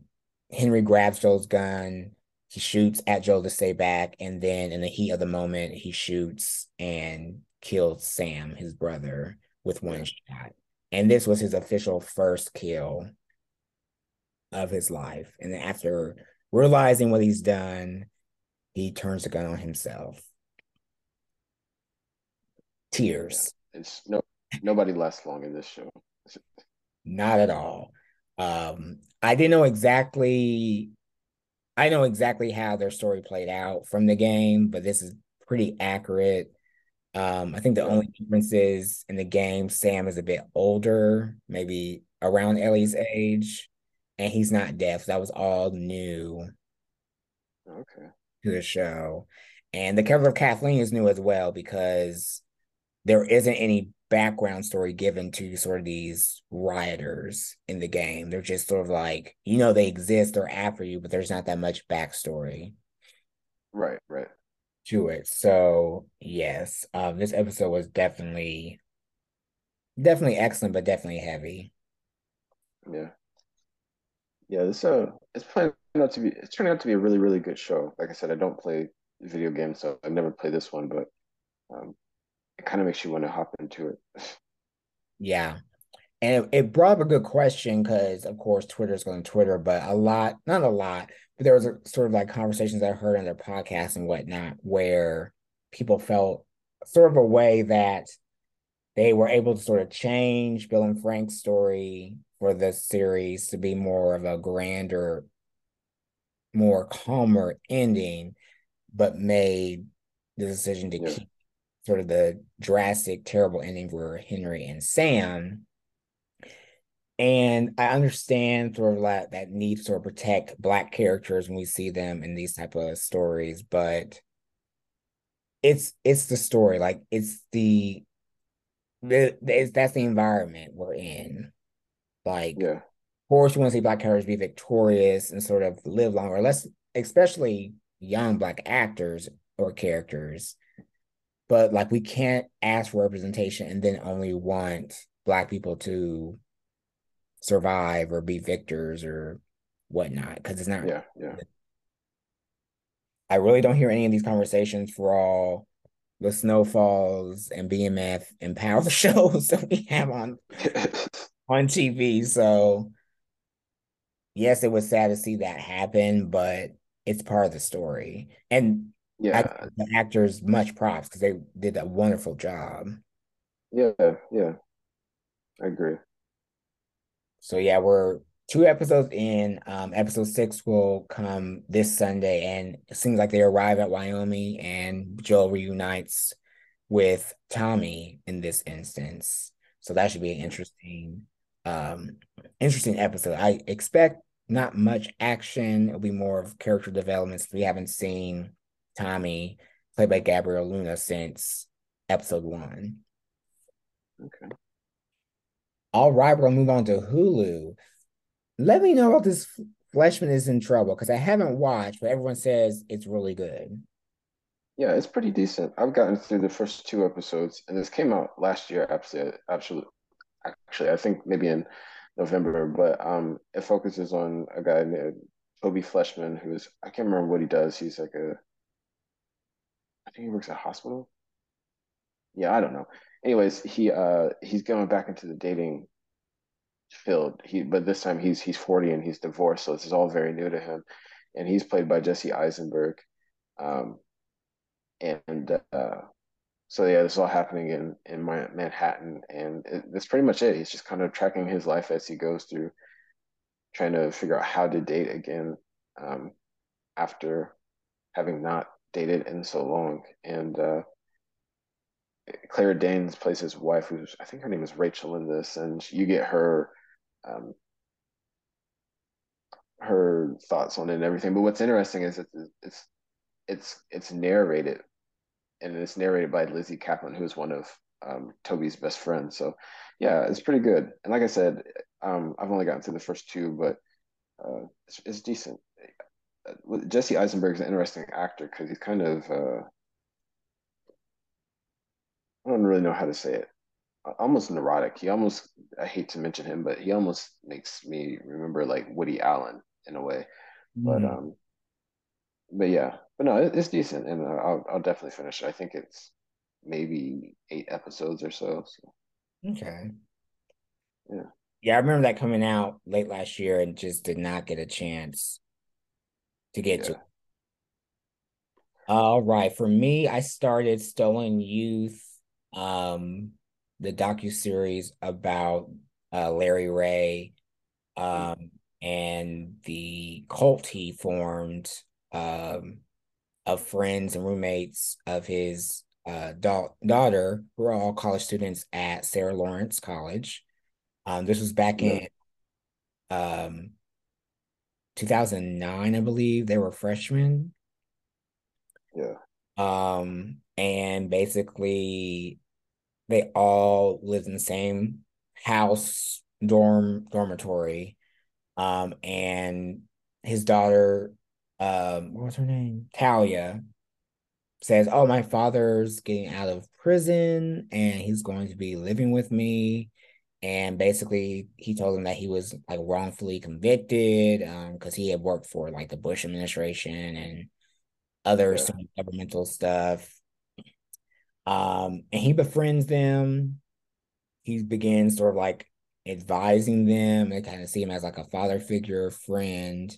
Henry grabs Joel's gun he shoots at Joel to stay back, and then in the heat of the moment, he shoots and kills Sam, his brother, with one shot. And this was his official first kill of his life. And then after realizing what he's done, he turns the gun on himself. Tears. It's no nobody lasts long in this show. Not at all. Um, I didn't know exactly I know exactly how their story played out from the game, but this is pretty accurate. Um, I think the only difference is in the game, Sam is a bit older, maybe around Ellie's age, and he's not deaf. That was all new. Okay. To the show. And the cover of Kathleen is new as well because there isn't any background story given to sort of these rioters in the game. They're just sort of like, you know, they exist, they're after you, but there's not that much backstory. Right, right. To it. So yes, um, this episode was definitely definitely excellent, but definitely heavy. Yeah. Yeah, this uh it's playing out to be it's turning out to be a really, really good show. Like I said, I don't play video games, so I've never played this one, but um it kind of makes you want to hop into it. yeah. And it, it brought up a good question because, of course, Twitter's going to Twitter, but a lot, not a lot, but there was a, sort of like conversations I heard on their podcast and whatnot where people felt sort of a way that they were able to sort of change Bill and Frank's story for the series to be more of a grander, more calmer ending, but made the decision to yeah. keep sort of the drastic, terrible ending for Henry and Sam. And I understand sort of like that need to sort of protect black characters when we see them in these type of stories, but it's it's the story, like it's the the it's, that's the environment we're in. Like, yeah. of course, you want to see black characters be victorious and sort of live longer. Let's especially young black actors or characters but like we can't ask for representation and then only want black people to survive or be victors or whatnot because it's not yeah yeah i really don't hear any of these conversations for all the snowfalls and BMF and power shows that we have on on TV. So yes, it was sad to see that happen, but it's part of the story. And yeah, the actors much props because they did a wonderful job. Yeah, yeah. I agree. So yeah, we're two episodes in. Um, episode six will come this Sunday, and it seems like they arrive at Wyoming, and Joel reunites with Tommy in this instance. So that should be an interesting, um, interesting episode. I expect not much action. It'll be more of character developments. We haven't seen Tommy played by Gabriel Luna since episode one. Okay. All right, we're gonna move on to Hulu. Let me know if this Fleishman is in trouble because I haven't watched, but everyone says it's really good. Yeah, it's pretty decent. I've gotten through the first two episodes, and this came out last year. Absolutely, absolutely. Actually, I think maybe in November, but um, it focuses on a guy named Toby Fleishman, who's I can't remember what he does. He's like a, I think he works at a hospital. Yeah, I don't know anyways, he uh he's going back into the dating field. He but this time he's he's 40 and he's divorced, so this is all very new to him. And he's played by Jesse Eisenberg. Um and uh so yeah, this is all happening in in my, Manhattan, and it, that's pretty much it. He's just kind of tracking his life as he goes through, trying to figure out how to date again um, after having not dated in so long. And uh, Claire Danes plays his wife, who's I think her name is Rachel in this, and you get her um, her thoughts on it and everything. But what's interesting is that it's it's it's narrated, and it's narrated by Lizzie Caplan, who is one of um, Toby's best friends. So yeah, it's pretty good. And like I said, um, I've only gotten through the first two, but uh, it's, it's decent. Jesse Eisenberg is an interesting actor because he's kind of uh, I don't really know how to say it. Almost neurotic. He almost I hate to mention him, but he almost makes me remember like Woody Allen in a way. Mm. But um, but yeah, but no, it, it's decent, and I'll I'll definitely finish it. I think it's maybe eight episodes or so. so. Okay. Yeah. Yeah, I remember that coming out late last year and just did not get a chance to get yeah. to. All right, for me, I started Stolen Youth um, the docu series about uh, Larry Ray um, and the cult he formed um, of friends and roommates of his uh, da- daughter, who are all college students at Sarah Lawrence College. Um, this was back yeah. in um, 2009, I believe. They were freshmen. Yeah. Um, and basically they all lived in the same house dorm dormitory um and his daughter um what was her name talia says oh my father's getting out of prison and he's going to be living with me and basically he told him that he was like wrongfully convicted um because he had worked for like the bush administration and other yeah. governmental stuff um, and he befriends them. He begins sort of like advising them. They kind of see him as like a father figure, friend,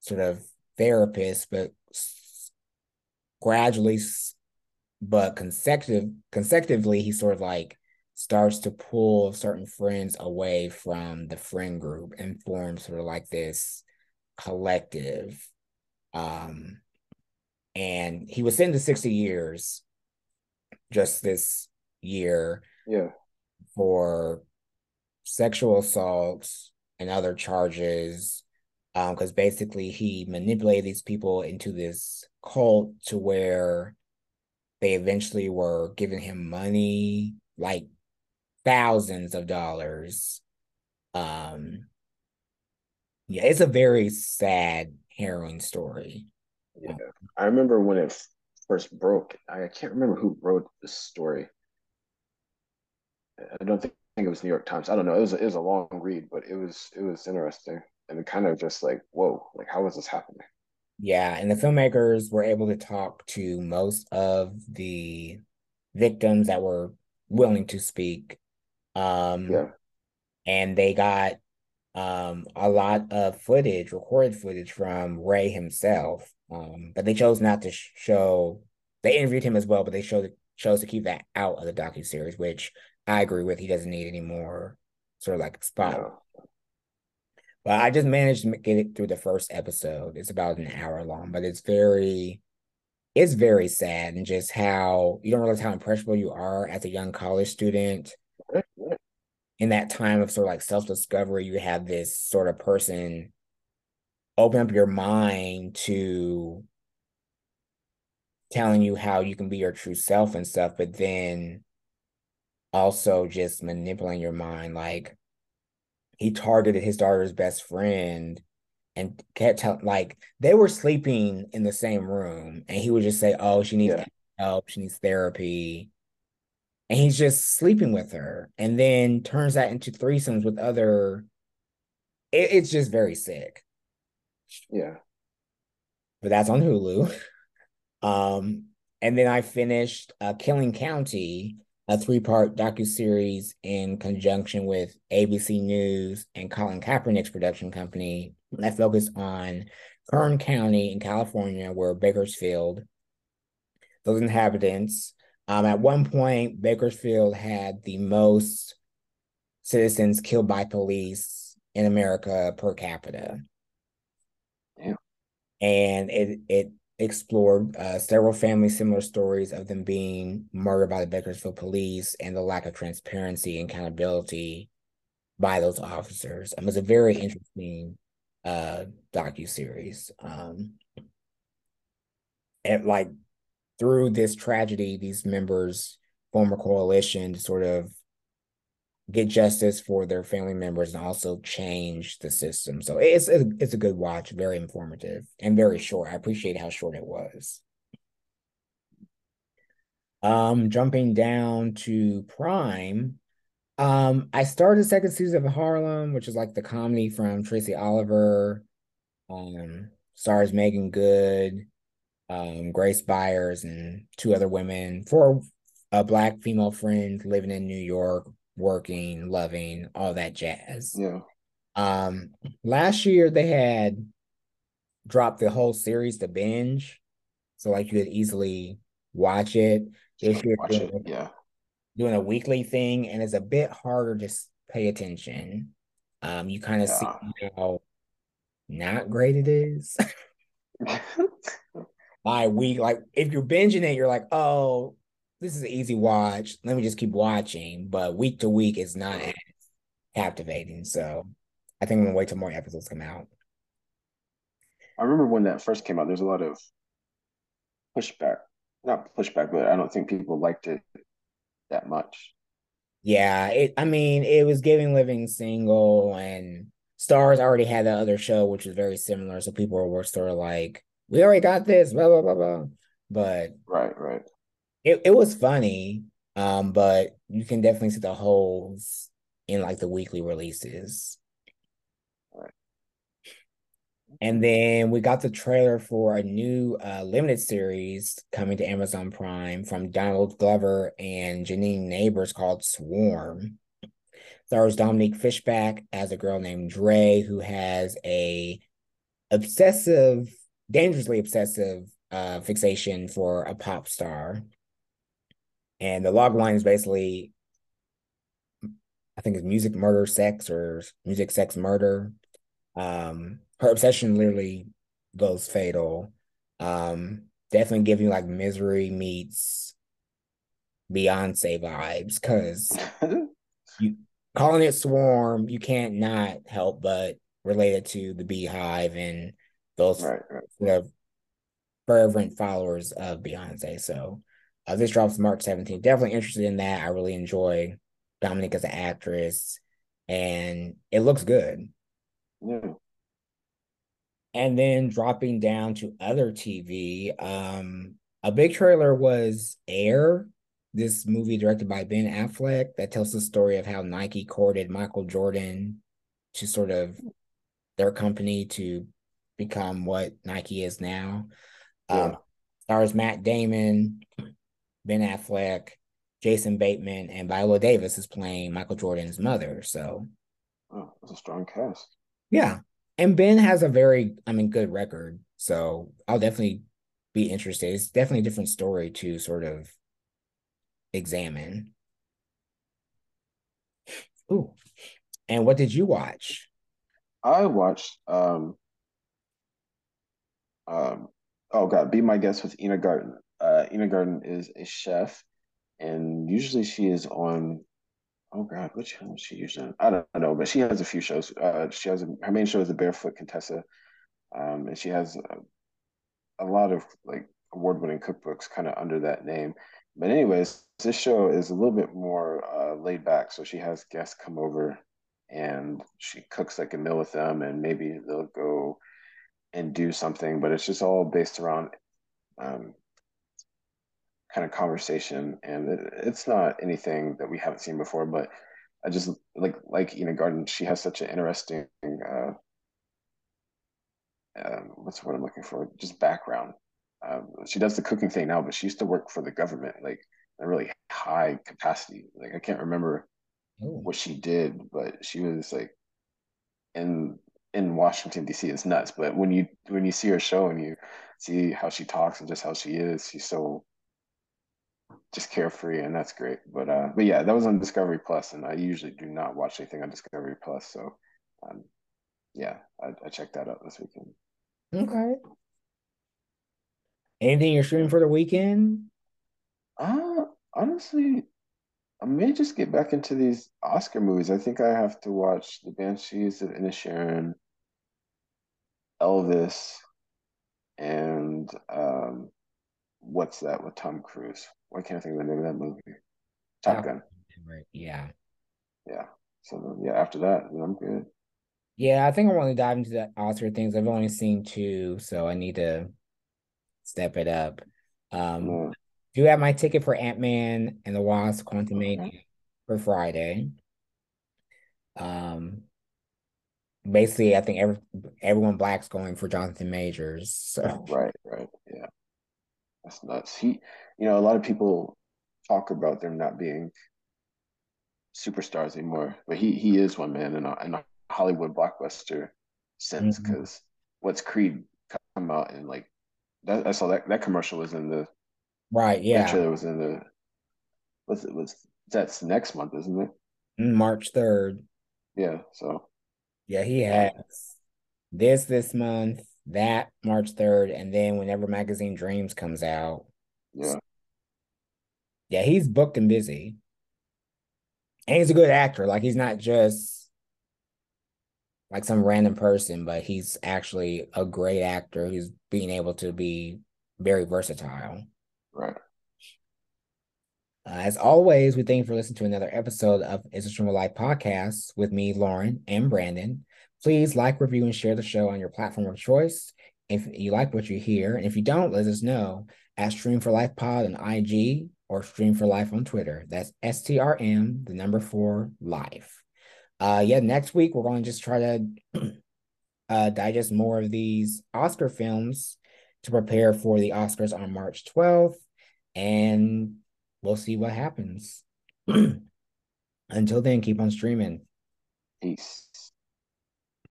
sort of therapist, but gradually, but consecutive consecutively, he sort of like starts to pull certain friends away from the friend group and form sort of like this collective. Um, and he was sentenced to 60 years just this year. Yeah. For sexual assaults and other charges. Um, because basically he manipulated these people into this cult to where they eventually were giving him money, like thousands of dollars. Um, yeah, it's a very sad, harrowing story. Yeah, I remember when it first broke. I can't remember who wrote the story. I don't think, it was New York Times. I don't know. It was it was a long read, but it was it was interesting and it kind of just like whoa, like how is this happening? Yeah, and the filmmakers were able to talk to most of the victims that were willing to speak. Um, Yeah, and they got um a lot of footage, recorded footage from Ray himself. Um, but they chose not to sh- show. They interviewed him as well, but they showed chose to keep that out of the docu series, which I agree with. He doesn't need any more sort of like spot. no, But I just managed to get it through the first episode. It's about an hour long, but it's very it's very sad and just how you don't realize how impressionable you are as a young college student. In that time of sort of like self-discovery you have this sort of person open up your mind to telling you how you can be your true self and stuff but then also just manipulating your mind. Like he targeted his daughter's best friend and kept telling like they were sleeping in the same room and he would just say oh she needs Yeah, help. She needs therapy and he's just sleeping with her and then turns that into threesomes with other it, it's just very sick. Yeah, but that's on hulu. Um and then i finished uh killing county a three-part docu-series in conjunction with abc news and colin kaepernick's production company that focused on kern county in california where bakersfield those inhabitants um at one point bakersfield had the most citizens killed by police in America per capita. yeah, And it it explored uh, several family similar stories of them being murdered by the Bakersfield police and the lack of transparency and accountability by those officers. Um, it was a very interesting uh docu series. Um, and like through this tragedy, these members form a coalition to sort of get justice for their family members and also change the system. So it's a, it's a good watch, very informative and very short. I appreciate how short it was. Um, jumping down to Prime, um, I started the second season of Harlem, which is like the comedy from Tracy Oliver. Um, stars Meagan Good, um, Grace Byers, and two other women. for a black female friend living in New York, working, loving, all that jazz. yeah. Um, last year they had dropped the whole series to binge, so like you could easily watch it. This year Watch they're it. Yeah, doing a weekly thing, and it's a bit harder to pay attention. Um, you kind of see how not great it is by week. Like if you're binging it, you're like, oh, this is an easy watch. Let me just keep watching. But week to week is not as captivating. So I think I'm gonna wait till more episodes come out. I remember when that first came out, there's a lot of pushback. Not pushback, but I don't think people liked it that much. Yeah, it. I mean, it was giving Living Single, and Stars already had that other show, which was very similar. So people were sort of like, "We already got this," blah blah blah blah. But Right, right. it, it was funny. Um, but you can definitely see the holes in like the weekly releases. right. And then we got the trailer for a new uh, limited series coming to Amazon Prime from Donald Glover and Janine Nabers called Swarm. Stars Dominique Fishback as a girl named Dre who has a obsessive, dangerously obsessive uh, fixation for a pop star. And the log line is basically, I think it's music, murder, sex, or music, sex, murder. Um, her obsession literally goes fatal. Um, definitely giving like misery meets Beyonce vibes because you calling it swarm, you can't not help but relate it to the beehive and those Right, right. sort of fervent followers of Beyonce. So uh, this drops March 17th. Definitely interested in that. I really enjoy Dominique as an actress, and it looks good. Yeah. And then dropping down to other TV, um, a big trailer was Air, this movie directed by Ben Affleck that tells the story of how Nike courted Michael Jordan to sort of their company to become what Nike is now. Yeah. Um, stars Matt Damon, Ben Affleck, Jason Bateman, and Viola Davis is playing Michael Jordan's mother. So, oh, that's a strong cast. Yeah, and Ben has a very, I mean, good record. So I'll definitely be interested. It's definitely a different story to sort of examine. Ooh. And what did you watch? I watched um um oh god, be my guest with Ina Garten. Uh Ina Garten is a chef and usually she is on oh god, which channel is she usually on? I don't know, but she has a few shows. Uh she has a, her main show is the Barefoot Contessa. Um and she has a, a lot of like award-winning cookbooks kind of under that name. But anyways, this show is a little bit more uh, laid back. So she has guests come over and she cooks like a meal with them, and maybe they'll go and do something. But it's just all based around um, kind of conversation, and it, it's not anything that we haven't seen before. But I just like like Ina Garten. She has such an interesting. Uh, um, what's what I'm looking for? Just background um, she does the cooking thing now, but she used to work for the government, like a really high capacity. Like I can't remember Ooh. what she did, but she was like in in Washington D.C. It's nuts. But when you when you see her show and you see how she talks and just how she is, she's so just carefree, and that's great. But uh, but yeah, that was on Discovery Plus, and I usually do not watch anything on Discovery Plus, so um, yeah, I, I checked that out this weekend. Okay. Anything you're streaming for the weekend? Uh honestly, I may just get back into these Oscar movies. I think I have to watch The Banshees of Inisherin, Elvis, and um, what's that with Tom Cruise? Why can't I think of the name of that movie? Top Gun. Right. Yeah. Yeah. So yeah, after that, I'm good. Yeah, I think I want to dive into the Oscar things. I've only seen two, so I need to step it up. Um, mm. do have my ticket for Ant Man and the Wasp: Quantumania okay. for Friday. Um, basically, I think every everyone black's going for Jonathan Majors. So right, right, yeah, that's nuts. He, you know, a lot of people talk about them not being superstars anymore, but he he is one man in a, in a Hollywood blockbuster sense because mm-hmm. what's Creed come out in like that, I saw that that commercial was in the right. Yeah, trailer was in the. What's it was? That's next month, isn't it? March third. Yeah. So. Yeah, he has this this month, that March third, and then whenever Magazine Dreams comes out. Yeah. Yeah, he's booked and busy. And he's a good actor. Like he's not just like some random person, but he's actually a great actor who's being able to be very versatile. Right. Uh, as always, we thank you for listening to another episode of of Life podcast with me, Lorin, and Brandon. Please like, review, and share the show on your platform of choice. If you like what you hear, and if you don't, let us know at Stream for Life Pod on IG or Stream for Life on Twitter. That's STRM, the number four life uh yeah next week we're going to just try to uh digest more of these oscar films to prepare for the oscars on march 12th and we'll see what happens. Until then keep on streaming. Peace